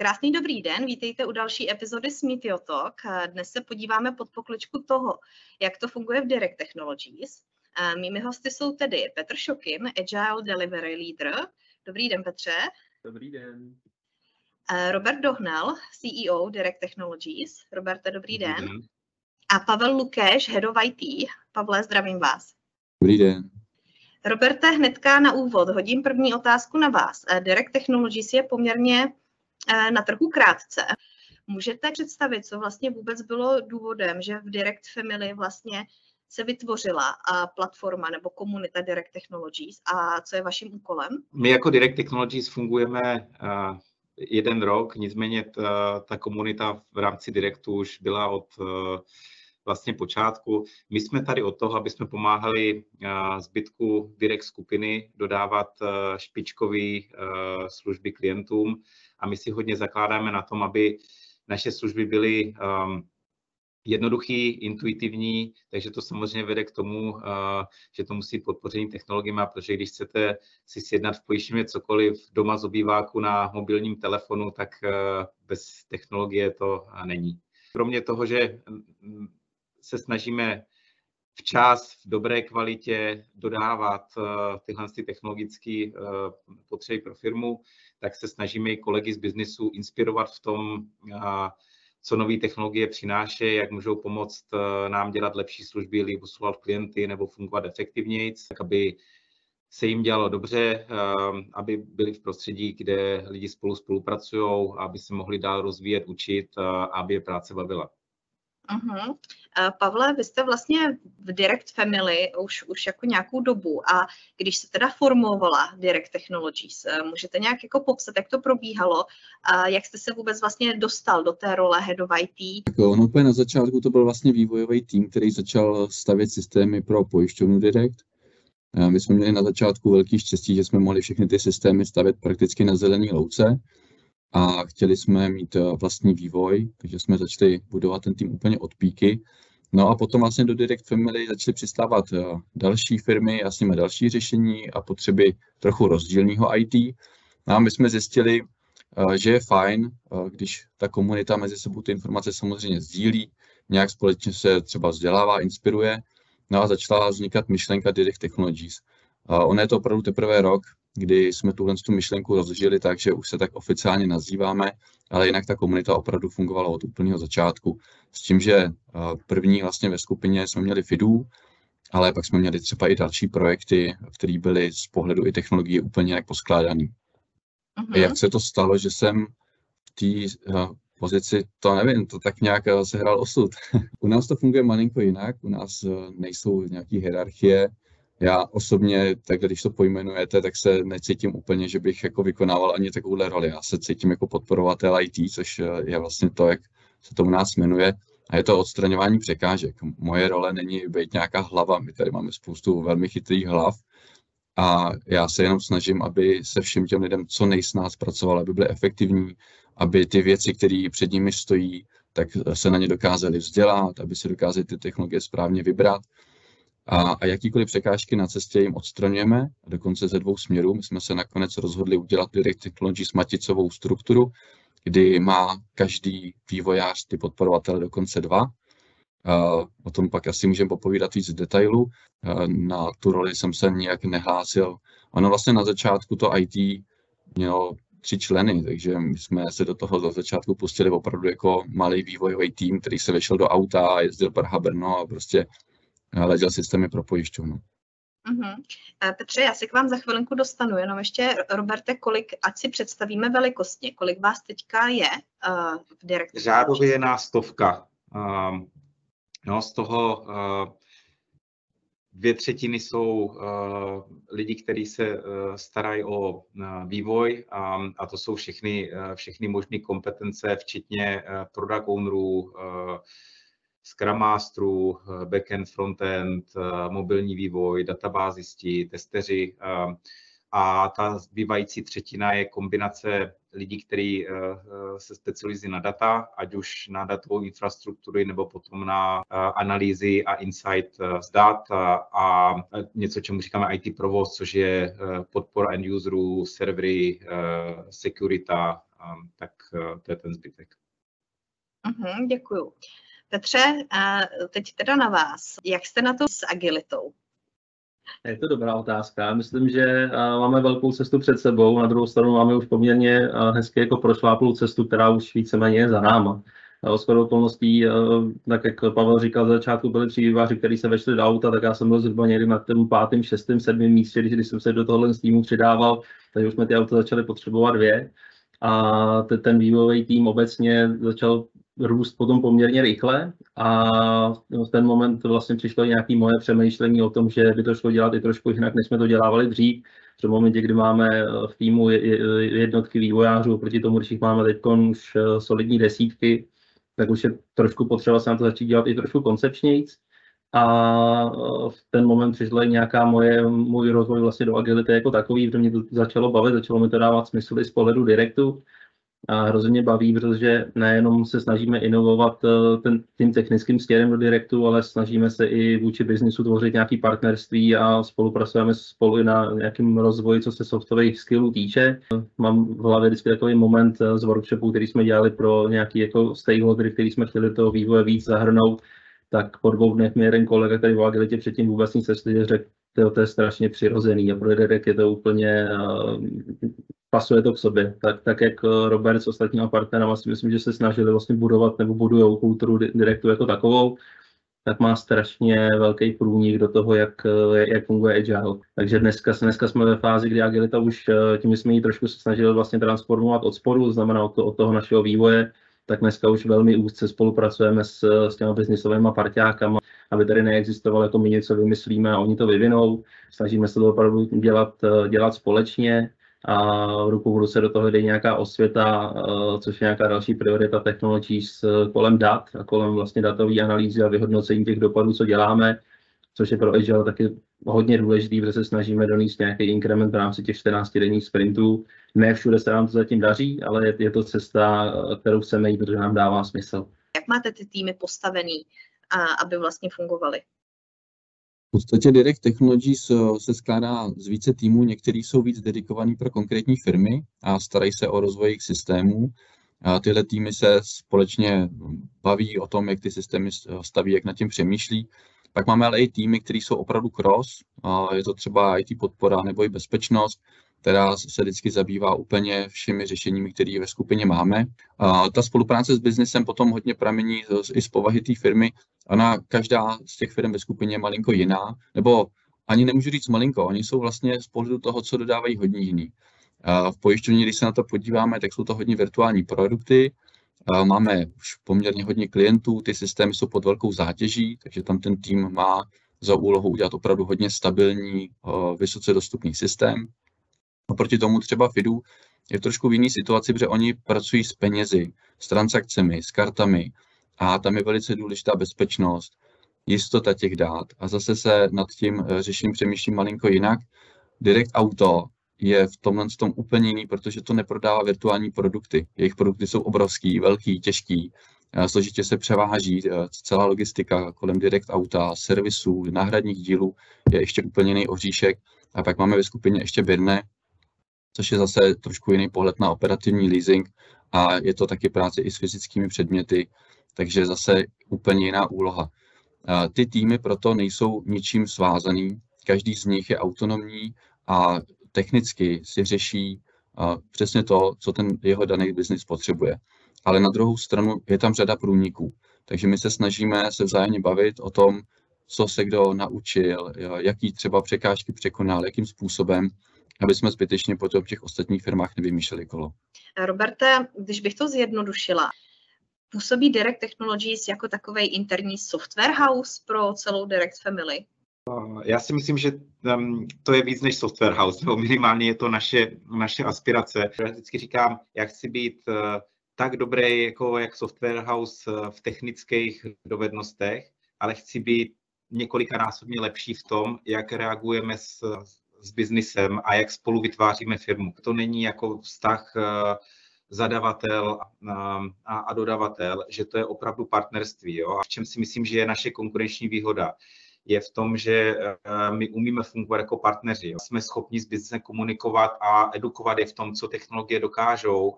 Krásný dobrý den, vítejte u další epizody Smeetio Talk. Dnes se podíváme pod pokličku toho, jak to funguje v Direct Technologies. Mými hosty jsou tedy Petr Šokin, Agile Delivery Leader. Dobrý den, Petře. Dobrý den. Robert Dohnal, CEO Direct Technologies. Roberte, dobrý, dobrý den. den. A Pavel Lukeš, Head of IT. Pavle, zdravím vás. Dobrý den. Roberte, hnedka na úvod hodím první otázku na vás. Direct Technologies je poměrně Eh, na trhu krátce. Můžete představit, co vlastně vůbec bylo důvodem, že v Direct Family vlastně se vytvořila platforma nebo komunita Direct Technologies a co je vaším úkolem? My jako Direct Technologies fungujeme eh, jeden rok, nicméně ta, ta komunita v rámci Directu už byla od eh, vlastně počátku. My jsme tady od toho, aby jsme pomáhali zbytku direct skupiny dodávat špičkové služby klientům a my si hodně zakládáme na tom, aby naše služby byly um, jednoduchý, intuitivní, takže to samozřejmě vede k tomu, že to musí podpoření technologiemi, protože když chcete si sjednat v pojištění cokoliv doma z obýváku na mobilním telefonu, tak bez technologie to není. Kromě toho, že mm, se snažíme včas, v dobré kvalitě dodávat tyhle technologické potřeby pro firmu, tak se snažíme i kolegy z biznisu inspirovat v tom, co nové technologie přináší, jak můžou pomoct nám dělat lepší služby, líp usilovat klienty nebo fungovat efektivněji, tak aby se jim dělalo dobře, aby byli v prostředí, kde lidi spolu spolupracují, aby se mohli dál rozvíjet, učit, aby je práce bavila. Uh-huh. Pavle, vy jste vlastně v Direct Family už, už jako nějakou dobu a když se teda formovala Direct Technologies, eh, můžete nějak jako popsat, jak to probíhalo a jak jste se vůbec vlastně dostal do té role Head of IT? Tak ono úplně na začátku to byl vlastně vývojový tým, který začal stavět systémy pro pojišťovnu Direct. My jsme měli na začátku velký štěstí, že jsme mohli všechny ty systémy stavět prakticky na zelený louce, a chtěli jsme mít eh, vlastní vývoj, takže jsme začali budovat ten tým úplně od píky. No a potom vlastně do Direct Family začaly přistávat eh, další firmy a s nimi další řešení a potřeby trochu rozdílného IT. No a my jsme zjistili, eh, že je fajn, když ta komunita mezi sebou ty informace samozřejmě sdílí, nějak společně se třeba vzdělává, inspiruje, no a začala vznikat myšlenka Direct Technologies. Ono je to opravdu teprve rok, kdy jsme tuhle tu myšlenku rozžili tak, že už se tak oficiálně nazýváme, ale jinak ta komunita opravdu fungovala od úplného začátku. S tím, že eh, první vlastně ve skupině jsme měli FIDU, ale pak jsme měli třeba i další projekty, které byly z pohledu i technologie úplně jinak poskládaný. Uh-huh. Jak se to stalo, že jsem v té uh, pozici, to nevím, to tak nějak uh, sehrál osud. u nás to funguje malinko jinak, u nás nejsou nějaké hierarchie, já osobně, tak když to pojmenujete, tak se necítím úplně, že bych jako vykonával ani takovouhle roli. Já se cítím jako podporovatel IT, což eh, je vlastně to, jak se to u nás jmenuje. A je to odstraňování překážek. Moje role není být nějaká hlava. My tady máme spoustu velmi chytrých hlav. A já se jenom snažím, aby se všem těm lidem co nejsnáz pracovalo, aby byly efektivní, aby ty věci, které před nimi stojí, tak se na ně dokázali vzdělat, aby se dokázali ty technologie správně vybrat a, a jakýkoliv překážky na cestě jim odstraňujeme, dokonce ze dvou směrů. My jsme se nakonec rozhodli udělat Direct Technology s maticovou strukturu, kdy má každý vývojář ty podporovatele dokonce dva. O tom pak asi můžeme popovídat víc detailu. Uh, na tu roli jsem se nijak nehlásil. Ono vlastně na začátku to IT mělo tři členy, takže my jsme se do toho za začátku pustili opravdu jako malý vývojový tým, který se vešel do auta jezdil Praha Brno a prostě hleděl systémy pro pojišťovnu. Uh-huh. Petře, já se k vám za chvilinku dostanu, jenom ještě, Roberte, kolik, ať si představíme velikostně, kolik vás teďka je uh, v direktu? Řádově je nás stovka. Uh, no, z toho uh, dvě třetiny jsou uh, lidi, kteří se uh, starají o uh, vývoj a, a to jsou všechny, uh, všechny možné kompetence, včetně uh, product ownerů, uh, Scrum Masterů, eh, backend, frontend, eh, mobilní vývoj, databázisti, testeři eh, a ta zbývající třetina je kombinace lidí, kteří se specializují na data, ať už na datovou infrastrukturu nebo potom na analýzy a insight z dat a něco, čemu říkáme IT provoz, což je podpora end userů, servery, security tak to je ten zbytek. Uhum, děkuju. Petře, teď teda na vás. Jak jste na to s agilitou? Je to dobrá otázka. Myslím, že máme velkou cestu před sebou. Na druhou stranu máme už poměrně hezky jako prošláplou cestu, která už víceméně je za náma. O shodou okolností, tak jak Pavel říkal, za začátku byli tři výváři, kteří se vešli do auta, tak já jsem byl zhruba někdy na tom pátém, šestém, sedmém místě, když, když jsem se do tohohle týmu přidával, takže už jsme ty auta začali potřebovat dvě. A ten vývojový tým obecně začal růst potom poměrně rychle a v ten moment vlastně přišlo nějaké moje přemýšlení o tom, že by to šlo dělat i trošku jinak, než jsme to dělávali dřív. V momentě, kdy máme v týmu jednotky vývojářů, proti tomu, když jich máme teď už eh, solidní desítky, tak už je trošku potřeba se na to začít dělat i trošku koncepčnějíc. A eh, v ten moment přišla i nějaká moje, můj rozvoj vlastně do agility jako takový, protože mě to začalo bavit, začalo mi to dávat smysl i z pohledu direktu a hrozně baví, protože nejenom se snažíme inovovat eh, ten, tím technickým směrem do Directu, ale snažíme se i vůči biznisu tvořit nějaké partnerství a spolupracujeme spolu i na nějakém rozvoji, co se softwarových skillů týče. Mám v hlavě vždycky takový moment eh, z workshopu, který jsme dělali pro nějaký jako stakeholder, který jsme chtěli toho vývoje víc zahrnout, tak po dvou dnech mi jeden kolega, který v Agilitě předtím vůbec nic řekl, to, to je strašně přirozený a pro Direct je to úplně uh, pasuje to k sobě. Tak, tak jak eh, Robert s ostatníma partnerama si myslím, že se snažili vlastně budovat nebo budují kulturu Directu jako takovou, tak má strašně velký průnik do toho, jak, eh, jak funguje Agile. Takže dneska, dneska jsme ve fázi, kdy Agilita už eh, tím jsme ji trošku se snažili vlastně transformovat od spodu, znamená od, to, od toho našeho vývoje, tak dneska už velmi úzce spolupracujeme s, s těma biznisovými parťákama, aby tady neexistovalo, jako my něco vymyslíme a oni to vyvinou. Snažíme se to opravdu dělat, dělat společně a ruku v ruce do toho jde nějaká osvěta, eh, což je nějaká další priorita technologií s kolem dat a kolem vlastně datové analýzy a vyhodnocení těch dopadů, co děláme, což je pro Agile taky hodně důležitý, protože se snažíme donést nějaký inkrement v rámci těch 14 denních sprintů. Ne všude se nám to zatím daří, ale je, to cesta, kterou chceme jít, protože nám dává smysl. Jak máte ty týmy postavený, aby vlastně fungovaly? V podstatě Direct Technologies eh, se skládá z více týmů, některý jsou víc dedikovaný pro konkrétní firmy a starají se o rozvoj jejich systémů. A tyhle týmy se společně baví o tom, jak ty systémy staví, jak nad tím přemýšlí. Pak máme ale i týmy, které jsou opravdu cross, je to třeba IT podpora nebo i bezpečnost, která se vždycky zabývá úplně všemi řešeními, které ve skupině máme. A ta spolupráce s biznesem potom hodně pramení i z povahy té firmy. Ona každá z těch firm ve skupině je malinko jiná, nebo ani nemůžu říct malinko, oni jsou vlastně z pohledu toho, co dodávají hodně jiný. V pojišťovně, když se na to podíváme, tak jsou to hodně virtuální produkty, máme už poměrně hodně klientů, ty systémy jsou pod velkou zátěží, takže tam ten tým má za úlohu udělat opravdu hodně stabilní, vysoce dostupný systém. Oproti tomu třeba FIDu je v trošku v jiné situaci, protože oni pracují s penězi, s transakcemi, s kartami a tam je velice důležitá bezpečnost, jistota těch dát. A zase se nad tím eh, řešením přemýšlím malinko jinak. Direct Auto je v tomhle tom úplně jiný, protože to neprodává virtuální produkty. Jejich produkty jsou obrovský, velký, těžký, eh, složitě se převáží, eh, celá logistika kolem Direct Auta, servisů, náhradních dílů je ještě úplně jiný oříšek. A pak máme ve skupině ještě Birne, což je zase trošku jiný pohled na operativní leasing a je to taky práce i s fyzickými předměty, takže zase úplně jiná úloha. Ty týmy proto nejsou ničím svázaný, každý z nich je autonomní a technicky si řeší přesně to, co ten jeho daný biznis potřebuje. Ale na druhou stranu je tam řada průniků, takže my se snažíme se vzájemně bavit o tom, co se kdo naučil, jaký třeba překážky překonal, jakým způsobem aby jsme zbytečně potom v těch ostatních firmách nevymýšleli kolo. Roberte, když bych to zjednodušila, působí Direct Technologies jako takový interní software house pro celou Direct Family? Já si myslím, že um, to je víc než software house, nebo minimálně je to naše, naše aspirace. Já vždycky říkám, já chci být uh, tak dobrý jako jak software house uh, v technických dovednostech, ale chci být několikanásobně lepší v tom, jak reagujeme s, s biznisem a jak spolu vytváříme firmu. To není jako vztah eh, zadavatel a, a dodavatel, že to je opravdu partnerství. Jo? A v čem si myslím, že je naše konkurenční výhoda, je v tom, že my umíme fungovat jako partneři. Jsme schopni s biznesem komunikovat a edukovat je v tom, co technologie dokážou,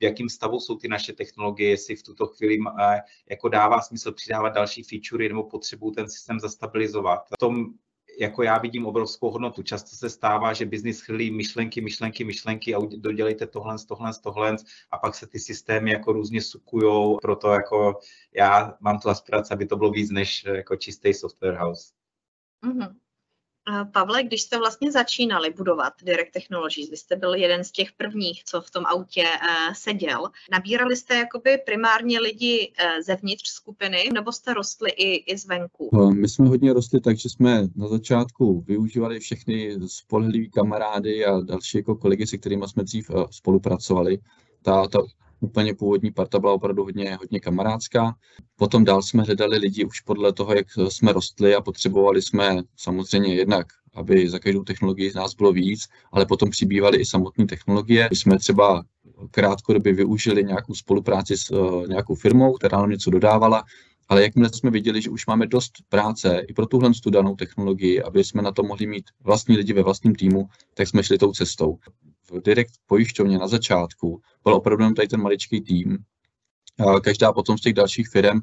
v jakém stavu jsou ty naše technologie, jestli v tuto chvíli jako dává smysl přidávat další featurey nebo potřebují ten systém zastabilizovat. V tom jako já vidím obrovskou hodnotu. Často se stává, že biznis chrlí myšlenky, myšlenky, myšlenky a dodělejte tohle, tohle, tohle a pak se ty systémy jako různě sukujou. Proto jako já mám tu aspiraci, aby to bylo víc než jako čistý software house. Mm-hmm. Pavle, když jste vlastně začínali budovat Direct Technologies, vy jste byl jeden z těch prvních, co v tom autě uh, seděl, nabírali jste jakoby primárně lidi uh, zevnitř skupiny, nebo jste rostli i, i zvenku? No, my jsme hodně rostli tak, že jsme na začátku využívali všechny spolehlivé kamarády a další jako kolegy, se kterými jsme dřív uh, spolupracovali. Ta, ta úplně původní parta byla opravdu hodně, hodně kamarádská. Potom dál jsme hledali lidi už podle toho, jak jsme rostli a potřebovali jsme samozřejmě jednak aby za každou technologii z nás bylo víc, ale potom přibývaly i samotné technologie. My jsme třeba krátkodobě využili nějakou spolupráci s uh, nějakou firmou, která nám něco dodávala, ale jakmile jsme viděli, že už máme dost práce i pro tuhle danou technologii, aby jsme na to mohli mít vlastní lidi ve vlastním týmu, tak jsme šli tou cestou v direkt pojišťovně na začátku byl opravdu tady ten maličký tým. Každá potom z těch dalších firm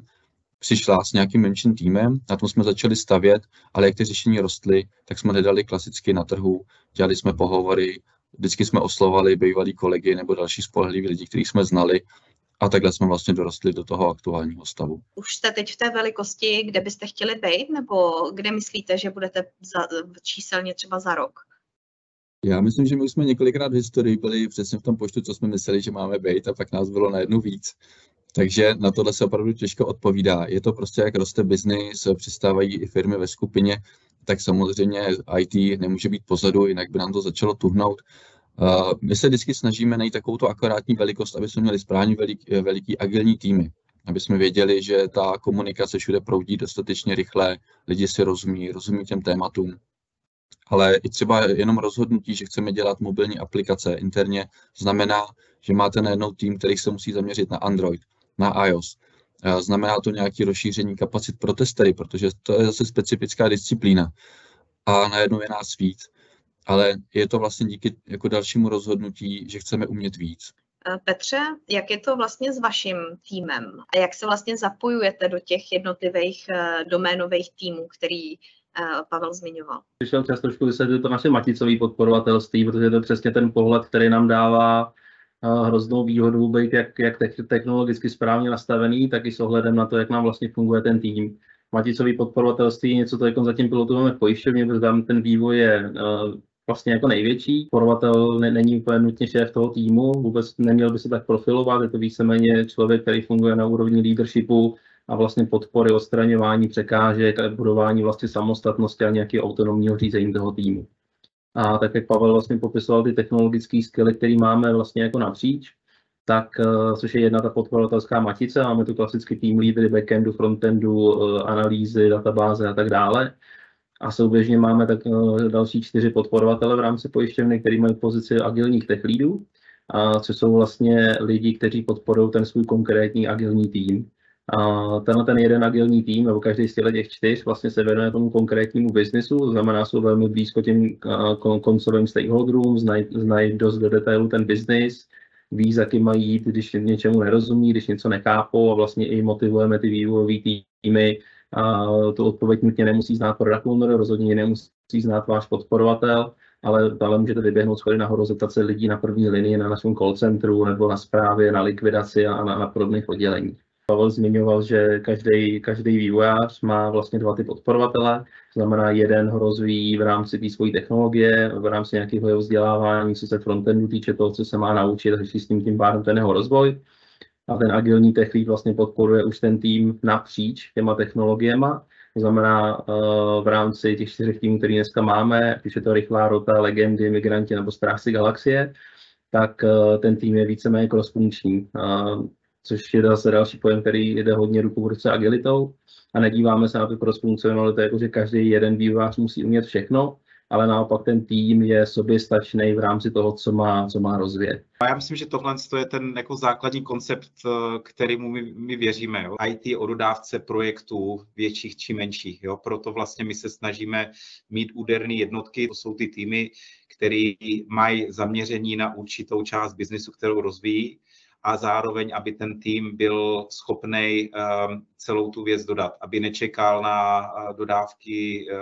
přišla s nějakým menším týmem, na tom jsme začali stavět, ale jak ty řešení rostly, tak jsme hledali klasicky na trhu, dělali jsme pohovory, vždycky jsme oslovali bývalí kolegy nebo další spolehliví lidi, kterých jsme znali a takhle jsme vlastně dorostli do toho aktuálního stavu. Už jste teď v té velikosti, kde byste chtěli být, nebo kde myslíte, že budete za, číselně třeba za rok? Já myslím, že my už jsme několikrát v historii byli přesně v tom počtu, co jsme mysleli, že máme být, a pak nás bylo na jednu víc. Takže na tohle se opravdu těžko odpovídá. Je to prostě, jak roste biznis, přistávají i firmy ve skupině, tak samozřejmě IT nemůže být pozadu, jinak by nám to začalo tuhnout. My se vždycky snažíme najít takovou tu akorátní velikost, aby jsme měli správně veliký, veliký agilní týmy, aby jsme věděli, že ta komunikace všude proudí dostatečně rychle, lidi si rozumí, rozumí těm tématům ale i třeba jenom rozhodnutí, že chceme dělat mobilní aplikace interně, znamená, že máte najednou tým, který se musí zaměřit na Android, na iOS. Znamená to nějaké rozšíření kapacit pro testery, protože to je zase specifická disciplína. A najednou je nás víc. Ale je to vlastně díky jako dalšímu rozhodnutí, že chceme umět víc. Petře, jak je to vlastně s vaším týmem a jak se vlastně zapojujete do těch jednotlivých eh, doménových týmů, který Pavel zmiňoval. Přišel čas trošku vysvětlit to naše maticové podporovatelství, protože to je přesně ten pohled, který nám dává hroznou výhodu být jak, jak technologicky správně nastavený, tak i s ohledem na to, jak nám vlastně funguje ten tým. Maticový podporovatelství, něco to jako zatím pilotujeme v pojišťovně, protože tam ten vývoj je vlastně jako největší. Podporovatel ne, není úplně nutně šéf toho týmu, vůbec neměl by se tak profilovat, je to víceméně člověk, který funguje na úrovni leadershipu, a vlastně podpory odstraňování překážek a budování vlastně samostatnosti a nějakého autonomního řízení toho týmu. A tak jak Pavel vlastně popisoval ty technologické skily, které máme vlastně jako napříč, tak, eh, což je jedna ta podporovatelská matice, máme tu klasicky tým leadery, backendu, frontendu, eh, analýzy, databáze a tak dále. A souběžně máme tak eh, další čtyři podporovatele v rámci pojišťovny, který mají pozici agilních tech leadů, a což jsou vlastně lidi, kteří podporují ten svůj konkrétní agilní tým. A tenhle ten jeden agilní tým, nebo každý z těch čtyř, vlastně se věnuje tomu konkrétnímu biznisu, to znamená, jsou velmi blízko těm koncovým stakeholderům, znají, znají dost do detailu ten biznis, ví, za kým mají jít, když něčemu nerozumí, když něco nechápou a vlastně i motivujeme ty vývojové týmy. A tu odpověď nutně nemusí znát product owner, rozhodně nemusí znát váš podporovatel, ale, ale můžete vyběhnout schody nahoru, zeptat se lidí na první linii na našem call centru nebo na správě, na likvidaci a na, na podobných odděleních. Pavel zmiňoval, že každý, každý vývojář má vlastně dva ty podporovatele, to znamená jeden ho rozvíjí v rámci té svojí technologie, v rámci nějakého jeho vzdělávání, co se frontendu týče toho, co se má naučit, takže s tím tím pádem ten jeho rozvoj. A ten agilní tech lead vlastně podporuje už ten tým napříč těma technologiemi, to znamená uh, v rámci těch čtyřech týmů, který dneska máme, když je to rychlá rota, legendy, migranti nebo strážci galaxie, tak uh, ten tým je víceméně cross-funkční. Což je zase další pojem, který jde hodně ruku v ruce agilitou. A nedíváme se na tu cross-funkcionalitu, jako že každý jeden vývojář musí umět všechno, ale naopak ten tým je soběstačný v rámci toho, co má, co má rozvíjet. A já myslím, že tohle je ten jako základní koncept, kterýmu my, my věříme. Jo. IT o dodávce projektů větších či menších. Jo. Proto vlastně my se snažíme mít úderné jednotky, to jsou ty týmy, které mají zaměření na určitou část biznesu, kterou rozvíjí a zároveň, aby ten tým byl schopný ehm, celou tu věc dodat, aby nečekal na eh, dodávky eh,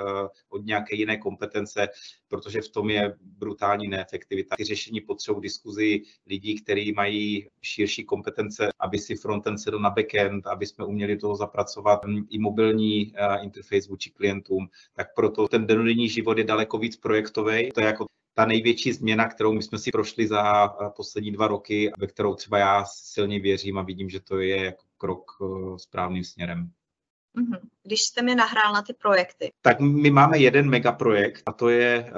od nějaké jiné kompetence, protože v tom je brutální neefektivita. Ty řešení potřebují diskuzi lidí, kteří mají širší kompetence, aby si frontend sedl na backend, aby jsme uměli toho zapracovat i mobilní eh, interface vůči klientům. Tak proto ten denodenní život je daleko víc projektový. To je jako ta největší změna, kterou my jsme si prošli za eh, poslední dva roky, ve kterou třeba já silně věřím a vidím, že to je jako krok eh, správným směrem. Mhm. Když jste mi nahrál na ty projekty. Tak my máme jeden megaprojekt a to je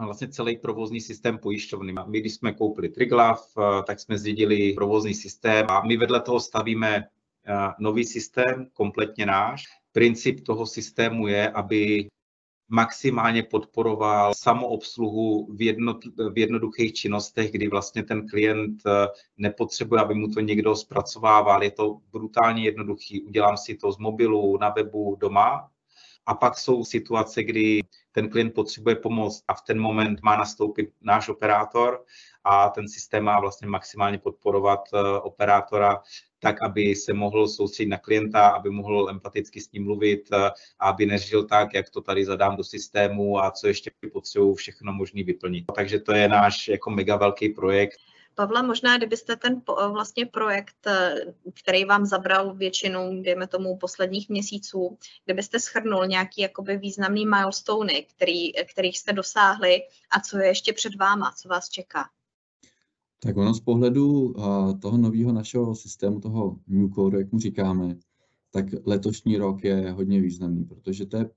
eh, vlastně celý provozní systém pojišťovny. My, když jsme koupili Triglav, tak jsme zdědili provozní systém a my vedle toho stavíme nový systém, kompletně náš. Princip toho systému je, aby maximálně podporoval samoobsluhu v, jednot, v jednoduchých činnostech, kdy vlastně ten klient eh, nepotřebuje, aby mu to někdo zpracovával. Je to brutálně jednoduchý. Udělám si to z mobilu, na webu, doma. A pak jsou situace, kdy ten klient potřebuje pomoc a v ten moment má nastoupit náš operátor a ten systém má vlastně maximálně podporovat eh, operátora tak, aby se mohl soustředit na klienta, aby mohl empaticky s ním mluvit a aby neřešil tak, jak to tady zadám do systému a co ještě potřebuji všechno možný vyplnit. Takže to je náš jako mega velký projekt. Pavle, možná kdybyste ten vlastně projekt, který vám zabral většinu, dejme tomu, posledních měsíců, kdybyste schrnul nějaký jakoby významný milestone, který, kterých jste dosáhli a co je ještě před váma, co vás čeká? Tak ono z pohledu toho nového našeho systému, toho New Code, jak mu říkáme, tak letošní rok je hodně významný, protože to je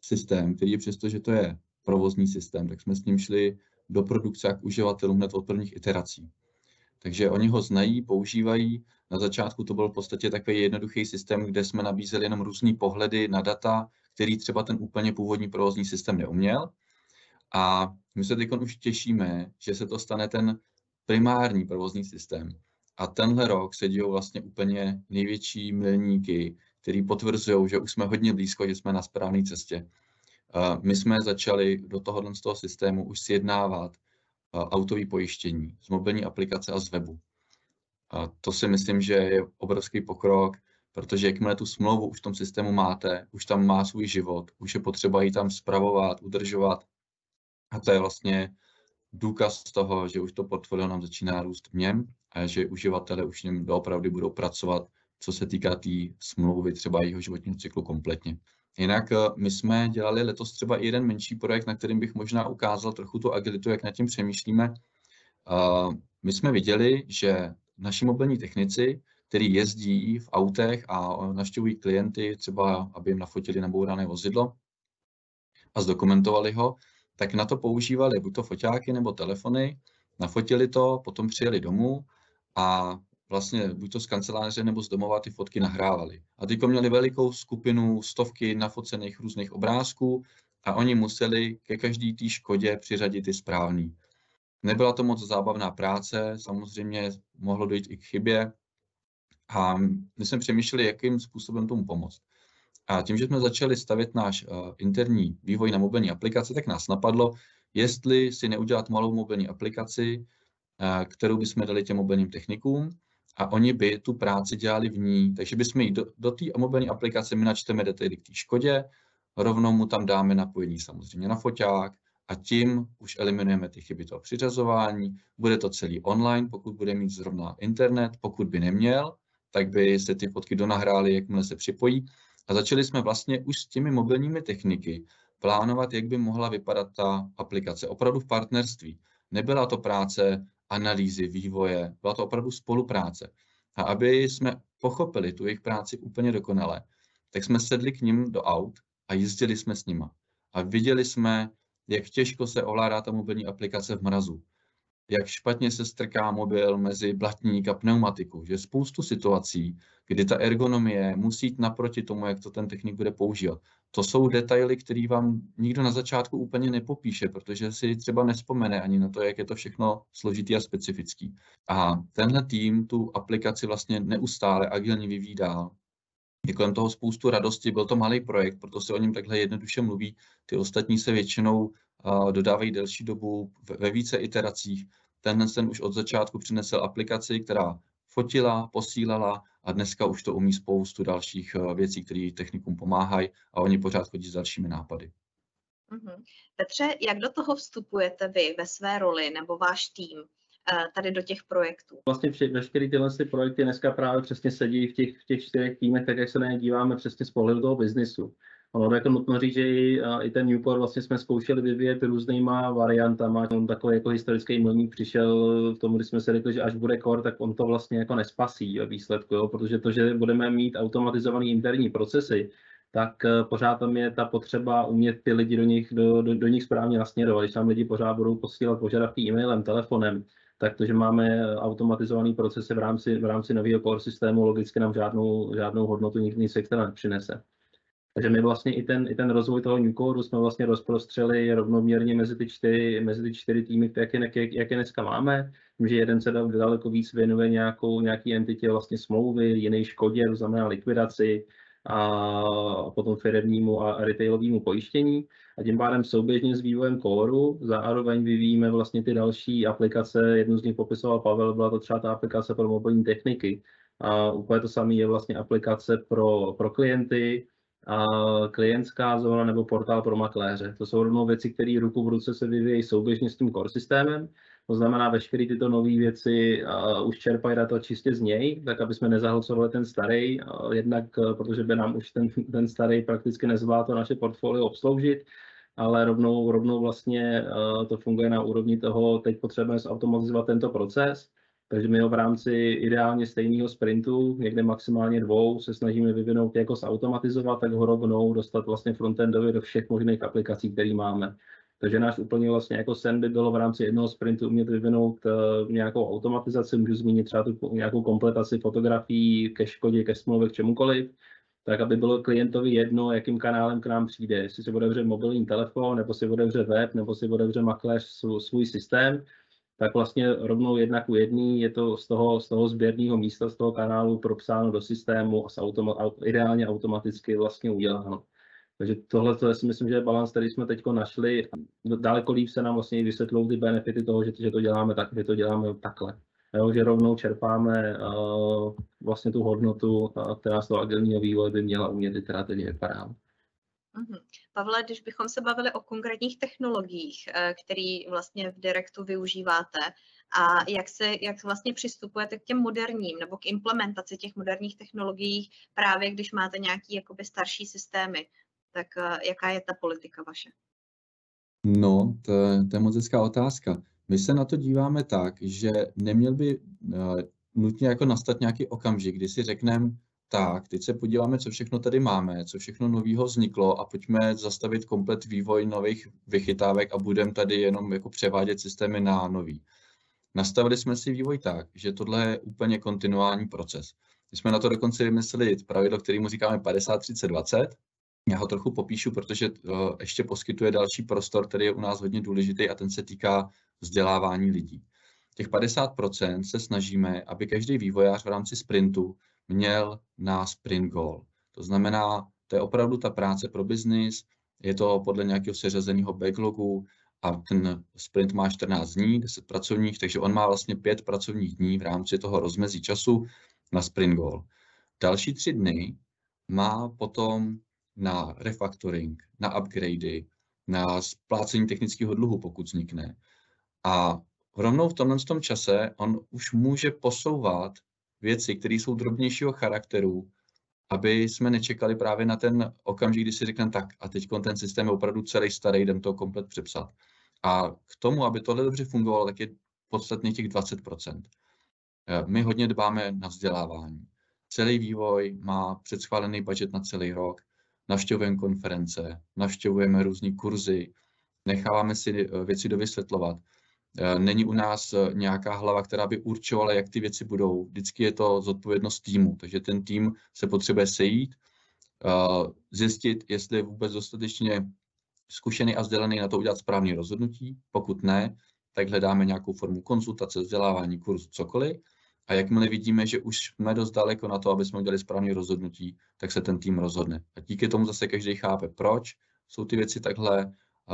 systém, který přesto, že to je provozní systém, tak jsme s ním šli do produkce jak uživatelům hned od prvních iterací. Takže oni ho znají, používají. Na začátku to byl v podstatě takový jednoduchý systém, kde jsme nabízeli jenom různé pohledy na data, který třeba ten úplně původní provozní systém neuměl. A my se teď už těšíme, že se to stane ten primární provozní systém. A tenhle rok se dějou vlastně úplně největší milníky, který potvrzují, že už jsme hodně blízko, že jsme na správné cestě. My jsme začali do tohohle z toho systému už sjednávat autový pojištění z mobilní aplikace a z webu. A to si myslím, že je obrovský pokrok, protože jakmile tu smlouvu už v tom systému máte, už tam má svůj život, už je potřeba ji tam spravovat, udržovat. A to je vlastně důkaz toho, že už to portfolio nám začíná růst v něm a že uživatelé už v něm doopravdy budou pracovat, co se týká té tý smlouvy, třeba jeho životního cyklu kompletně. Jinak eh, my jsme dělali letos třeba i jeden menší projekt, na kterým bych možná ukázal trochu tu agilitu, jak nad tím přemýšlíme. My jsme viděli, že naši mobilní technici, který jezdí v autech a navštěvují klienty, třeba aby jim nafotili nabourané vozidlo a zdokumentovali ho, tak na to používali buď to foťáky nebo telefony, nafotili to, potom přijeli domů a vlastně buď to z kanceláře nebo z domova ty fotky nahrávali. A teďko měli velikou skupinu, stovky nafocených různých obrázků a oni museli ke každý té škodě přiřadit ty správný. Nebyla to moc zábavná práce, samozřejmě mohlo dojít i k chybě a my jsme přemýšleli, jakým způsobem tomu pomoct. A tím, že jsme začali stavět náš uh, interní vývoj na mobilní aplikaci, tak nás napadlo, jestli si neudělat malou mobilní aplikaci, uh, kterou bychom dali těm mobilním technikům a oni by tu práci dělali v ní. Takže bychom jí do, do té mobilní aplikace my načteme detaily k té škodě, rovnou mu tam dáme napojení samozřejmě na foťák a tím už eliminujeme ty chyby toho přiřazování. Bude to celý online, pokud bude mít zrovna internet, pokud by neměl, tak by se ty fotky donahrály, jakmile se připojí a začali jsme vlastně už s těmi mobilními techniky plánovat, jak by mohla vypadat ta aplikace. Opravdu v partnerství. Nebyla to práce analýzy, vývoje, byla to opravdu spolupráce. A aby jsme pochopili tu jejich práci úplně dokonale, tak jsme sedli k ním do aut a jezdili jsme s nima. A viděli jsme, jak těžko se ovládá ta mobilní aplikace v mrazu. Jak špatně se strká mobil mezi blatník a pneumatiku. Že spoustu situací, kdy ta ergonomie musí jít naproti tomu, jak to ten technik bude používat. To jsou detaily, které vám nikdo na začátku úplně nepopíše, protože si třeba nespomene ani na to, jak je to všechno složitý a specifický. A tenhle tým tu aplikaci vlastně neustále agilně vyvíjí dál. Je kolem toho spoustu radosti, byl to malý projekt, proto se o něm takhle jednoduše mluví. Ty ostatní se většinou dodávají delší dobu ve více iteracích. Tenhle ten už od začátku přinesl aplikaci, která fotila, posílala a dneska už to umí spoustu dalších věcí, které technikům pomáhají a oni pořád chodí s dalšími nápady. Mm-hmm. Petře, jak do toho vstupujete vy ve své roli nebo váš tým? Eh, tady do těch projektů. Vlastně vše, veškeré tyhle ty projekty dneska právě přesně sedí v těch, v těch čtyřech týmech, tak jak se na ně díváme přesně z pohledu toho biznisu. Ono jako nutno říct, že i, i ten Newport vlastně jsme zkoušeli vyvíjet různýma variantama. On takový jako historický milník přišel v tom, kdy jsme si řekli, že až bude core, tak on to vlastně jako nespasí ve výsledku, jo? protože to, že budeme mít automatizované interní procesy, tak eh, pořád tam je ta potřeba umět ty lidi do nich, do, do, do nich správně nasměrovat. Když tam lidi pořád budou posílat požadavky e-mailem, telefonem, tak to, že máme automatizovaný procesy v rámci, v rámci nového core systému, logicky nám žádnou, žádnou hodnotu nikdy nic extra nepřinese. Takže my vlastně i ten, i ten rozvoj toho New Core jsme vlastně rozprostřeli rovnoměrně mezi ty čtyři, mezi ty čtyři týmy, jak je, jak, jak je dneska máme. Tím, že jeden se daleko víc věnuje nějakou, nějaký entitě vlastně smlouvy, jiný škodě, to znamená likvidaci, a potom firmnímu a retailovému pojištění. A tím pádem souběžně s vývojem Core'u zároveň vyvíjíme vlastně ty další aplikace. Jednu z nich popisoval Pavel, byla to třeba ta aplikace pro mobilní techniky. A úplně to samé je vlastně aplikace pro, pro klienty, klientská zóna nebo portál pro makléře. To jsou rovnou věci, které ruku v ruce se vyvíjejí souběžně s tím core systémem. To znamená, veškeré tyto nové věci uh, už čerpají data čistě z něj, tak aby jsme nezahlcovali ten starý, uh, jednak uh, protože by nám už ten, ten starý prakticky nezvládl to naše portfolio obsloužit, ale rovnou, rovnou vlastně uh, to funguje na úrovni toho, teď potřebujeme zautomatizovat tento proces, takže my ho v rámci ideálně stejného sprintu, někde maximálně dvou, se snažíme vyvinout jako zautomatizovat, tak ho rovnou dostat vlastně frontendově do všech možných aplikací, které máme. Takže náš úplně vlastně jako sen by bylo v rámci jednoho sprintu umět vyvinout uh, nějakou automatizaci, můžu zmínit třeba tu nějakou kompletaci fotografií ke škodě, ke smlouvě, k čemukoliv, tak aby bylo klientovi jedno, jakým kanálem k nám přijde. Jestli si otevře mobilní telefon, nebo si otevře web, nebo si otevře makléř svůj systém, tak vlastně rovnou jedna ku jedný je to z toho, z toho sběrného místa, z toho kanálu propsáno do systému a automa, ideálně automaticky vlastně uděláno. Takže tohle to si myslím, že je balans, který jsme teď našli. Daleko líp se nám vlastně vysvětlou ty benefity toho, že, že to děláme tak, že to děláme takhle. Jo, že rovnou čerpáme uh, vlastně tu hodnotu, uh, která z toho agilního vývoje by měla umět iterativně vypadat. Mm-hmm. Pavle, když bychom se bavili o konkrétních technologiích, eh, které vlastně v Directu využíváte a jak se jak vlastně přistupujete k těm moderním nebo k implementaci těch moderních technologií právě když máte nějaký jakoby starší systémy, tak eh, jaká je ta politika vaše? No, to, to je moc hezká otázka. My se na to díváme tak, že neměl by uh, nutně jako nastat nějaký okamžik, kdy si řekneme, tak, teď se podíváme, co všechno tady máme, co všechno nového vzniklo a pojďme zastavit komplet vývoj nových vychytávek a budeme tady jenom jako převádět systémy na nový. Nastavili jsme si vývoj tak, že tohle je úplně kontinuální proces. My jsme na to dokonce vymysleli pravidlo, kterému říkáme 50-30-20. Já ho trochu popíšu, protože uh, ještě poskytuje další prostor, který je u nás hodně důležitý a ten se týká vzdělávání lidí. Těch 50% se snažíme, aby každý vývojář v rámci sprintu měl na sprint goal. To znamená, to je opravdu ta práce pro biznis, je to podle nějakého seřazeného backlogu a ten sprint má 14 dní, 10 pracovních, takže on má vlastně 5 pracovních dní v rámci toho rozmezí času na sprint goal. Další tři dny má potom na refactoring, na upgradey, na splácení technického dluhu, pokud vznikne. A rovnou v tomhle tom čase on už může posouvat věci, které jsou drobnějšího charakteru, aby jsme nečekali právě na ten okamžik, kdy si řekneme tak a teď ten systém je opravdu celý starý, jdem to komplet přepsat. A k tomu, aby tohle dobře fungovalo, tak je podstatně těch 20%. Eh, my hodně dbáme na vzdělávání. Celý vývoj má předschválený budget na celý rok, navštěvujeme konference, navštěvujeme různé kurzy, necháváme si eh, věci dovysvětlovat. Není u nás nějaká hlava, která by určovala, jak ty věci budou. Vždycky je to zodpovědnost týmu, takže ten tým se potřebuje sejít, zjistit, jestli je vůbec dostatečně zkušený a vzdělaný na to udělat správné rozhodnutí. Pokud ne, tak hledáme nějakou formu konzultace, vzdělávání, kurz, cokoliv. A jakmile vidíme, že už jsme dost daleko na to, aby jsme udělali správné rozhodnutí, tak se ten tým rozhodne. A díky tomu zase každý chápe, proč jsou ty věci takhle,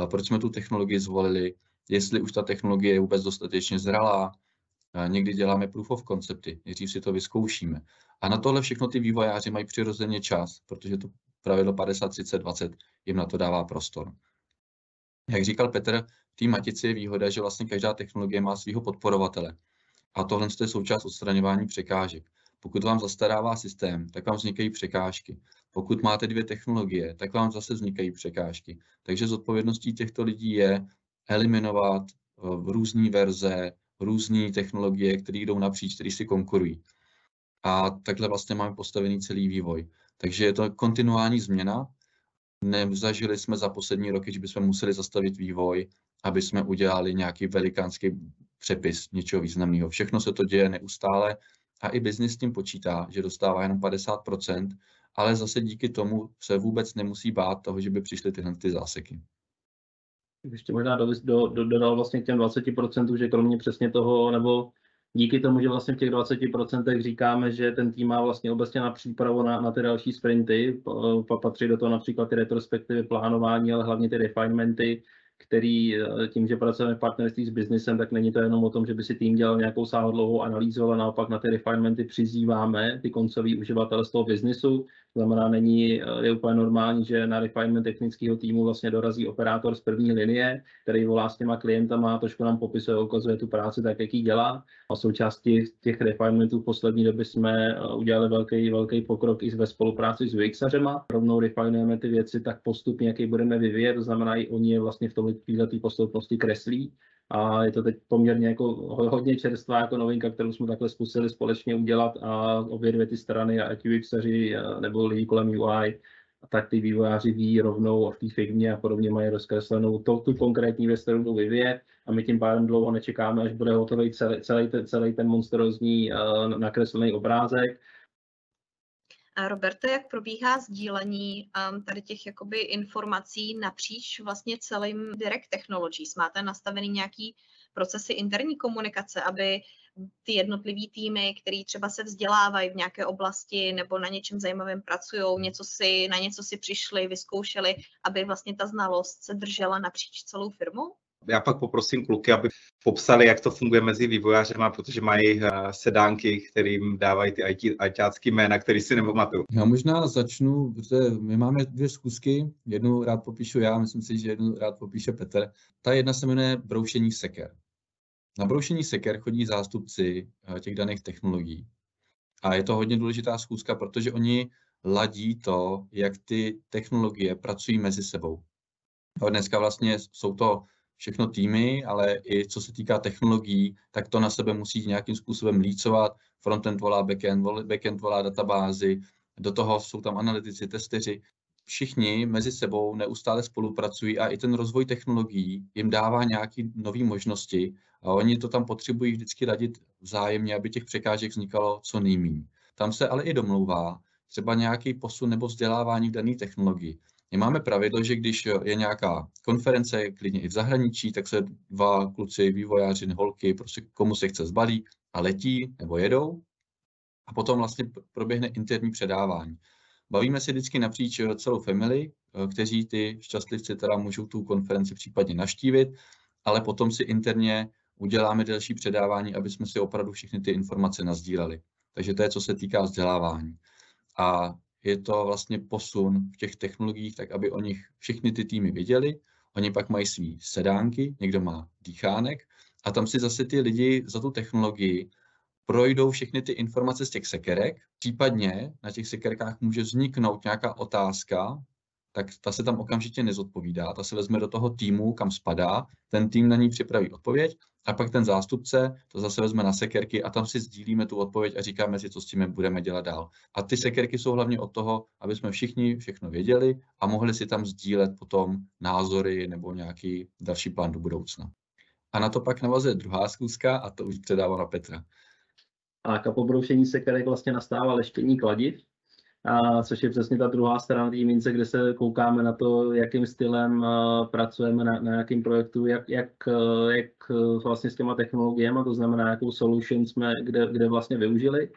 proč jsme tu technologii zvolili, jestli už ta technologie je vůbec dostatečně zralá. Někdy děláme proof of concepty, nejdřív si to vyzkoušíme. A na tohle všechno ty vývojáři mají přirozeně čas, protože to pravidlo 50, 30, 20 jim na to dává prostor. Jak říkal Petr, v té matici je výhoda, že vlastně každá technologie má svého podporovatele. A tohle je součást odstraňování překážek. Pokud vám zastarává systém, tak vám vznikají překážky. Pokud máte dvě technologie, tak vám zase vznikají překážky. Takže zodpovědností těchto lidí je eliminovat eh, různé verze, různé technologie, které jdou napříč, které si konkurují. A takhle vlastně máme postavený celý vývoj. Takže je to kontinuální změna. Nezažili jsme za poslední roky, že bychom museli zastavit vývoj, aby jsme udělali nějaký velikánský přepis něčeho významného. Všechno se to děje neustále a i biznis s tím počítá, že dostává jenom 50%, ale zase díky tomu se vůbec nemusí bát toho, že by přišly tyhle ty záseky. Ještě možná do, do, do, dodal vlastně k těm 20%, že kromě přesně toho, nebo díky tomu, že vlastně v těch 20% říkáme, že ten tým má vlastně obecně na přípravu na, na ty další sprinty, patří do toho například ty retrospektivy, plánování, ale hlavně ty refinementy, který eh, tím, že pracujeme v partnerství s biznesem, tak není to jenom o tom, že by si tým dělal nějakou sáhodlouhou analýzu, ale naopak na ty refinementy přizýváme ty koncový uživatele z toho biznesu. To znamená, není, eh, je úplně normální, že na refinement technického týmu vlastně dorazí operátor z první linie, který volá s těma klientama trošku nám popisuje, ukazuje tu práci tak, jak ji dělá. A součástí těch refinementů v poslední době jsme eh, udělali velký, velký pokrok i ve spolupráci s UXařema. Rovnou refinujeme ty věci tak postupně, jaký budeme vyvíjet, to znamená, i oni je vlastně v tom této postupnosti kreslí. A je to teď poměrně jako hodně čerstvá jako novinka, kterou jsme takhle zkusili společně udělat a obě dvě ty strany, ať UXaři nebo lidi kolem UI, tak ty vývojáři ví rovnou v té firmě a podobně mají rozkreslenou to, tu konkrétní věc, kterou vyvíjet a my tím pádem dlouho nečekáme, až bude hotový celý, celý, ten, celý ten monsterozní uh, nakreslený obrázek Roberte, jak probíhá sdílení um, tady těch jakoby informací napříč vlastně celým Direct Technologies? Máte nastavený nějaký procesy interní komunikace, aby ty jednotlivý týmy, který třeba se vzdělávají v nějaké oblasti nebo na něčem zajímavém pracují, něco si, na něco si přišli, vyzkoušeli, aby vlastně ta znalost se držela napříč celou firmou? Já pak poprosím kluky, aby popsali, jak to funguje mezi vývojářema, protože mají uh, sedánky, kterým dávají ty IT, jména, který si nepamatuju. Já možná začnu, protože my máme dvě zkusky, jednu rád popíšu já, myslím si, že jednu rád popíše Petr. Ta jedna se jmenuje broušení seker. Na broušení seker chodí zástupci uh, těch daných technologií. A je to hodně důležitá zkuska, protože oni ladí to, jak ty technologie pracují mezi sebou. A dneska vlastně jsou to všechno týmy, ale i co se týká technologií, tak to na sebe musí nějakým způsobem lícovat. Frontend volá backend, backend volá databázy, do toho jsou tam analytici, testeři. Všichni mezi sebou neustále spolupracují a i ten rozvoj technologií jim dává nějaké nové možnosti a oni to tam potřebují vždycky radit vzájemně, aby těch překážek vznikalo co nejméně. Tam se ale i domlouvá třeba nějaký posun nebo vzdělávání v dané technologii. My máme pravidlo, že když je nějaká konference, klidně i v zahraničí, tak se dva kluci, vývojáři, holky, prostě komu se chce zbalí a letí nebo jedou a potom vlastně proběhne interní předávání. Bavíme se vždycky napříč celou family, kteří ty šťastlivci teda můžou tu konferenci případně naštívit, ale potom si interně uděláme další předávání, aby jsme si opravdu všechny ty informace nazdíleli. Takže to je, co se týká vzdělávání. A je to vlastně posun v těch technologiích, tak aby o nich všechny ty týmy věděli. Oni pak mají svý sedánky, někdo má dýchánek a tam si zase ty lidi za tu technologii projdou všechny ty informace z těch sekerek. Případně na těch sekerkách může vzniknout nějaká otázka, tak ta se tam okamžitě nezodpovídá, ta se vezme do toho týmu, kam spadá, ten tým na ní připraví odpověď a pak ten zástupce to zase vezme na sekerky a tam si sdílíme tu odpověď a říkáme si, co s tím budeme dělat dál. A ty sekerky jsou hlavně od toho, aby jsme všichni všechno věděli a mohli si tam sdílet potom názory nebo nějaký další plán do budoucna. a na to pak navazuje druhá zkuska a to už předává na Petra. A po broušení sekerek vlastně nastává leštění kladiv, a což je přesně ta druhá strana té mince, kde se koukáme na to, jakým stylem uh, pracujeme na, na jakém projektu, jak, jak, uh, jak uh, vlastně s těma technologiemi, to znamená, jakou solution jsme kde, kde vlastně využili,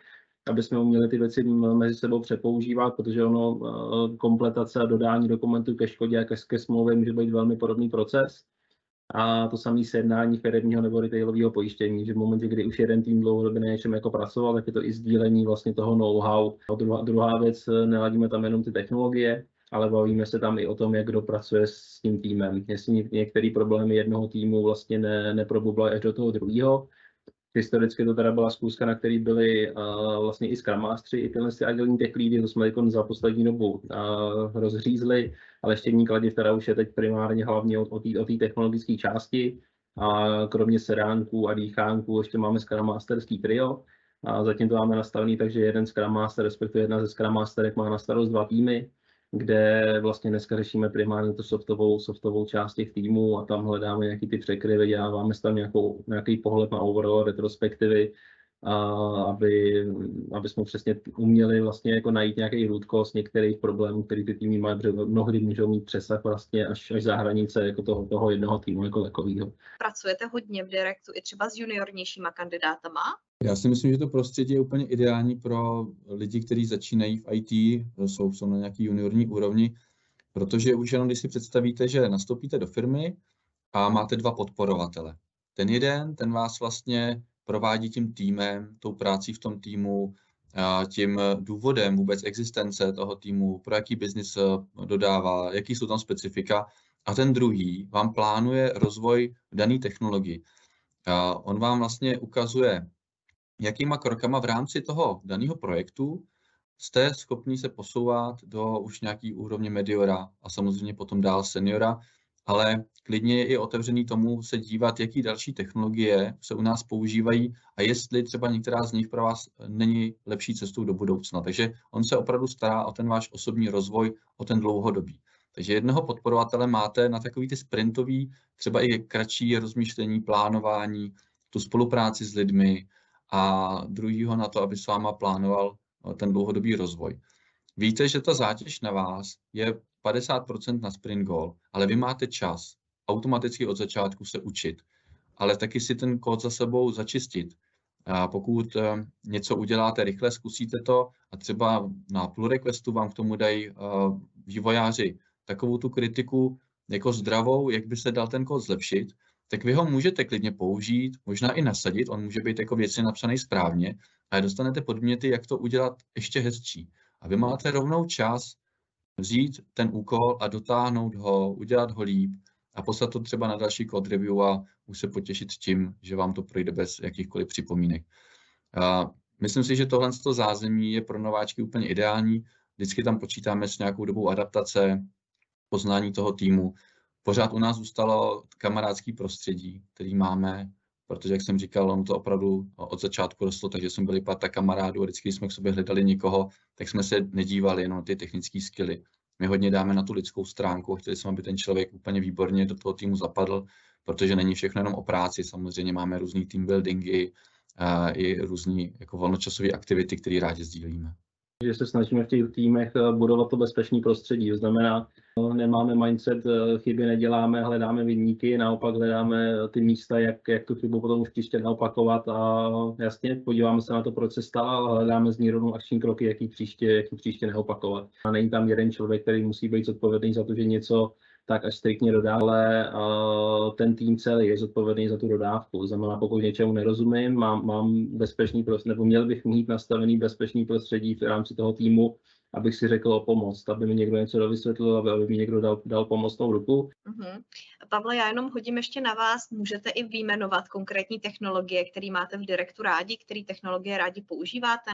aby jsme uměli ty věci mezi sebou přepoužívat, protože ono kompletace a dodání dokumentů ke škodě a ke, ke smlouvě může být velmi podobný proces a to samé sjednání firmního nebo retailového pojištění, že v momentě, kdy už jeden tým dlouhodobě na něčem jako pracoval, tak je to i sdílení vlastně toho know-how. A druhá, druhá věc, neladíme tam jenom ty technologie, ale bavíme se tam i o tom, jak kdo pracuje s tím týmem. Jestli některé problémy jednoho týmu vlastně ne, neprobublají až do toho druhého, Historicky to teda byla zkouška, na který byli uh, vlastně i Scrum Mastery, i tyhle ty agilní tech leady, to jsme za poslední dobu uh, rozřízli, ale štění kladiv teda už je teď primárně hlavně o, o té technologické části. A kromě sedánků a dýchánků ještě máme Scrum Masterský trio. A zatím to máme nastavený, takže jeden Scrum Master, respektive jedna ze Scrum Masterek má na starost dva týmy kde vlastně dneska řešíme primárně tu softovou, softovou část těch týmů a tam hledáme nějaký ty překryvy, děláme tam nějakou, nějaký pohled na overall retrospektivy, aby, aby jsme přesně uměli vlastně jako najít nějaký root cause některých problémů, který ty týmy mají, protože mnohdy můžou mít přesah vlastně až, až za hranice jako toho, toho jednoho týmu jako takového. Pracujete hodně v Directu i třeba s juniornějšíma kandidátama? Já si myslím, že to prostředí je úplně ideální pro lidi, kteří začínají v IT, jsou, jsou na nějaký juniorní úrovni, protože už jenom když si představíte, že nastoupíte do firmy a máte dva podporovatele. Ten jeden, ten vás vlastně provádí tím týmem, tou prácí v tom týmu, tím důvodem vůbec existence toho týmu, pro jaký biznis dodává, jaký jsou tam specifika. A ten druhý vám plánuje rozvoj dané technologii. On vám vlastně ukazuje, jakýma krokama v rámci toho daného projektu jste schopni se posouvat do už nějaký úrovně mediora a samozřejmě potom dál seniora, ale klidně je i otevřený tomu se dívat, jaký další technologie se u nás používají a jestli třeba některá z nich pro vás není lepší cestou do budoucna. Takže on se opravdu stará o ten váš osobní rozvoj, o ten dlouhodobý. Takže jednoho podporovatele máte na takový ty sprintový, třeba i kratší rozmýšlení, plánování, tu spolupráci s lidmi, a druhýho na to, aby s váma plánoval eh, ten dlouhodobý rozvoj. Víte, že ta zátěž na vás je 50% na sprint goal, ale vy máte čas automaticky od začátku se učit, ale taky si ten kód za sebou začistit. A pokud eh, něco uděláte rychle, zkusíte to a třeba na pull requestu vám k tomu dají eh, vývojáři takovou tu kritiku jako zdravou, jak by se dal ten kód zlepšit, tak vy ho můžete klidně použít, možná i nasadit, on může být jako věci napsaný správně, ale dostanete podměty, jak to udělat ještě hezčí. A vy máte rovnou čas vzít ten úkol a dotáhnout ho, udělat ho líp a poslat to třeba na další code review a už se potěšit tím, že vám to projde bez jakýchkoliv připomínek. A myslím si, že tohle zázemí je pro nováčky úplně ideální. Vždycky tam počítáme s nějakou dobou adaptace, poznání toho týmu pořád u nás zůstalo kamarádský prostředí, který máme, protože, jak jsem říkal, ono to opravdu od začátku rostlo, takže jsme byli pata kamarádů a vždycky jsme k sobě hledali někoho, tak jsme se nedívali jenom na ty technické skily. My hodně dáme na tu lidskou stránku, chtěli jsme, aby ten člověk úplně výborně do toho týmu zapadl, protože není všechno jenom o práci, samozřejmě máme různý team buildingy, a i různé jako volnočasové aktivity, které rádi sdílíme že se snažíme v těch týmech eh, budovat to bezpečné prostředí. To znamená, eh, nemáme mindset, eh, chyby neděláme, hledáme vyníky, naopak hledáme ty místa, jak, jak tu chybu potom už příště neopakovat a jasně, podíváme se na to, proč se stala, ale hledáme z ní rovnou akční kroky, jaký příště, jaký příště neopakovat. A není tam jeden člověk, který musí být zodpovědný za to, že něco tak až striktně dodá, ale uh, ten tým celý je zodpovědný za tu dodávku. Znamená, pokud něčemu nerozumím, mám, mám bezpečný prostředí, nebo měl bych mít nastavený bezpečný prostředí v rámci toho týmu, abych si řekl o pomoc, aby mi někdo něco dovysvětlil, aby, aby mi někdo dal, dal pomocnou ruku. Uh-huh. Pavle, já jenom hodím ještě na vás, můžete i vyjmenovat konkrétní technologie, které máte v Direktu rádi, které technologie rádi používáte?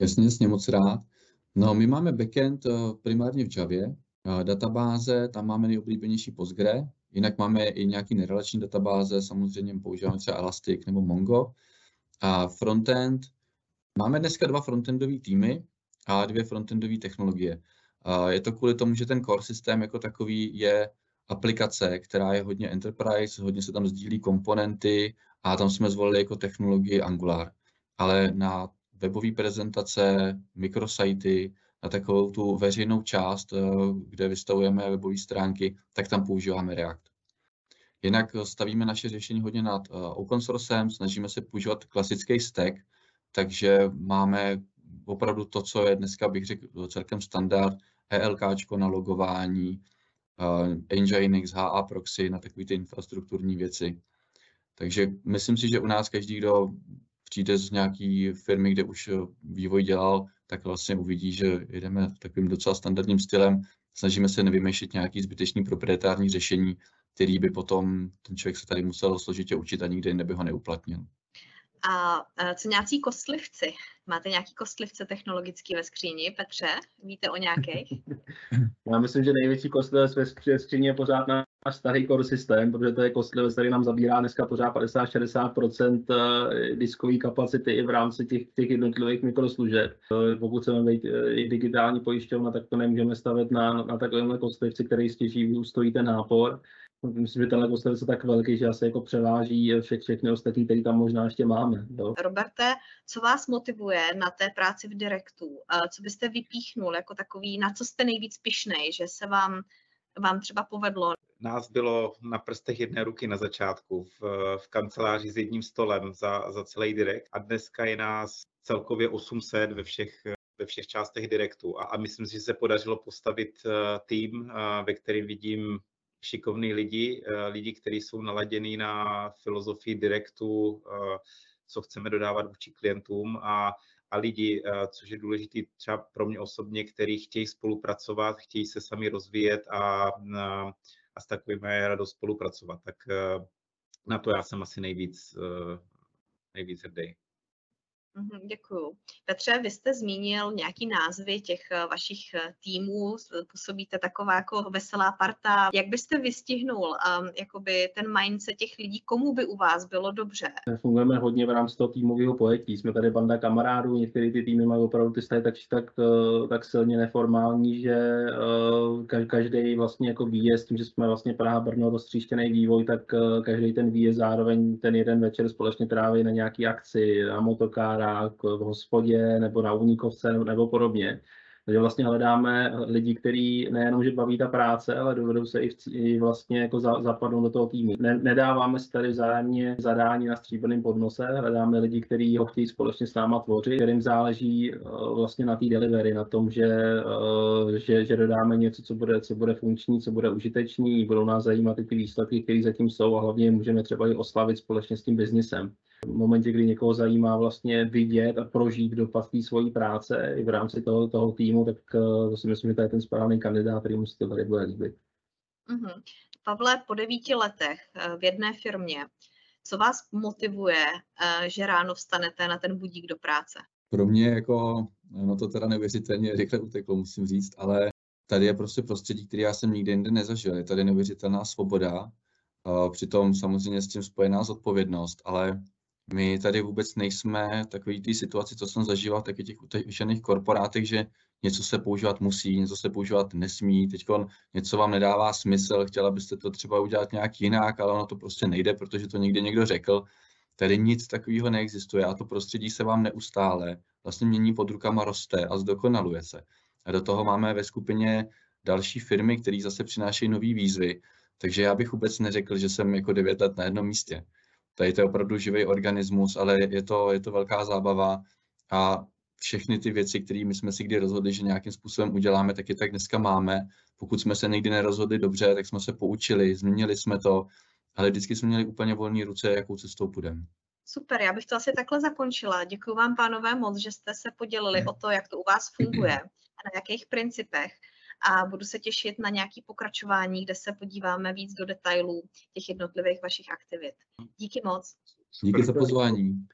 Jasně, jasně, moc rád. No, my máme backend eh, primárně v Javě, databáze, tam máme nejoblíbenější Postgre, jinak máme i nějaký nerelační databáze, samozřejmě používáme třeba Elastic nebo Mongo. A frontend, máme dneska dva frontendové týmy a dvě frontendové technologie. Je to kvůli tomu, že ten core systém jako takový je aplikace, která je hodně enterprise, hodně se tam sdílí komponenty a tam jsme zvolili jako technologii Angular. Ale na webové prezentace, mikrosajty, na takovou tu veřejnou část, eh, kde vystavujeme webové stránky, tak tam používáme React. Jinak stavíme naše řešení hodně nad eh, open sourcem, snažíme se používat klasický stack, takže máme opravdu to, co je dneska, bych řekl, celkem standard, ELK na logování, Nginx, HA proxy na takové ty infrastrukturní věci. Takže myslím si, že u nás každý, kdo přijde z nějaké firmy, kde už vývoj dělal, tak vlastně uvidí, že jedeme takovým docela standardním stylem. Snažíme se nevymýšlet nějaký zbytečný proprietární řešení, který by potom ten člověk se tady musel složitě učit a nikdy neby ho neuplatnil. A co nějací kostlivci? Máte nějaký kostlivce technologický ve skříni, Petře? Víte o nějakých? Já myslím, že největší kostlivec ve skříni je pořád náš starý core systém, protože to je kostlivec, který nám zabírá dneska pořád 50-60% eh, diskové kapacity i v rámci těch, těch jednotlivých mikroslužeb. Eh, pokud chceme být eh, i digitální pojišťovna, tak to nemůžeme stavit na, na takovémhle kostlivci, který stěží ustojí ten nápor. Myslím, že tenhle kostel je tak velký, že asi jako převáží vše, všechny ostatní, které tam možná ještě máme. Jo. Roberte, co vás motivuje na té práci v Direktu? Co byste vypíchnul jako takový, na co jste nejvíc pišnej, že se vám, vám třeba povedlo? Nás bylo na prstech jedné ruky na začátku v, v kanceláři s jedním stolem za, za celý Direkt a dneska je nás celkově 800 ve všech ve všech částech Direktu a, a myslím si, že se podařilo postavit uh, tým, uh, ve kterém vidím šikovní lidi, eh, lidi, kteří jsou naladění na filozofii direktu, eh, co chceme dodávat vůči klientům a, a lidi, eh, což je důležité třeba pro mě osobně, kteří chtějí spolupracovat, chtějí se sami rozvíjet a, a s takovými je radost spolupracovat. Tak na to já jsem asi nejvíc, nejvíc hrdý. Mhm, děkuju. Petře, vy jste zmínil nějaký názvy těch eh, vašich eh, týmů, působíte taková jako veselá parta. Jak byste vystihnul um, jakoby ten mindset těch lidí, komu by u vás bylo dobře? Fungujeme hodně v rámci toho týmového pojetí. Jsme tady banda kamarádů, některé ty týmy mají opravdu ty staje tak, tak, eh, tak silně neformální, že uh, každý vlastně jako výjezd, tím, že jsme vlastně Praha Brno roztříštěný vývoj, tak uh, každý ten výjezd zároveň ten jeden večer společně tráví na nějaký akci, na motokára, barák, v hospodě nebo na Uníkovce nebo podobně. Takže vlastně hledáme lidi, kteří nejenom, že baví ta práce, ale dovedou se i, v, i vlastně jako za, zapadnout do toho týmu. Ne, nedáváme si tady vzájemně zadání na stříbrném podnose, hledáme lidi, kteří ho chtějí společně s náma tvořit, kterým záleží uh, vlastně na té delivery, na tom, že, uh, že, že dodáme něco, co bude, co bude funkční, co bude užitečný, budou nás zajímat i ty výsledky, které zatím jsou a hlavně můžeme třeba i oslavit společně s tím biznisem. V momentě, kdy někoho zajímá vlastně vidět a prožít dopad té svojí práce i v rámci toho, toho týmu, tak eh, to si myslím, že to je ten správný kandidát, který mu se to tady bude líbit. Mm-hmm. Pavle, po devíti letech eh, v jedné firmě, co vás motivuje, eh, že ráno vstanete na ten budík do práce? Pro mě jako, no to teda neuvěřitelně rychle uteklo, musím říct, ale tady je prostě prostředí, který já jsem nikdy jinde nezažil. Je tady neuvěřitelná svoboda, přitom samozřejmě s tím spojená zodpovědnost, ale my tady vůbec nejsme takový té situaci, co jsem zažíval v těch utěšených korporátech, že něco se používat musí, něco se používat nesmí, teď něco vám nedává smysl, chtěla byste to třeba udělat nějak jinak, ale ono to prostě nejde, protože to někde někdo řekl. Tady nic takového neexistuje a to prostředí se vám neustále vlastně mění pod rukama, roste a zdokonaluje se. A do toho máme ve skupině další firmy, které zase přinášejí nové výzvy, takže já bych vůbec neřekl, že jsem jako devět let na jednom místě. Tady to je opravdu živý organismus, ale je to, je to velká zábava a všechny ty věci, které my jsme si kdy rozhodli, že nějakým způsobem uděláme, tak je tak dneska máme. Pokud jsme se někdy nerozhodli dobře, tak jsme se poučili, změnili jsme to, ale vždycky jsme měli úplně volné ruce, jakou cestou půjdeme. Super, já bych to asi takhle zakončila. Děkuji vám, pánové, moc, že jste se podělili o to, jak to u vás funguje a na jakých principech a budu se těšit na nějaké pokračování, kde se podíváme víc do detailů těch jednotlivých vašich aktivit. Díky moc. Díky za pozvání.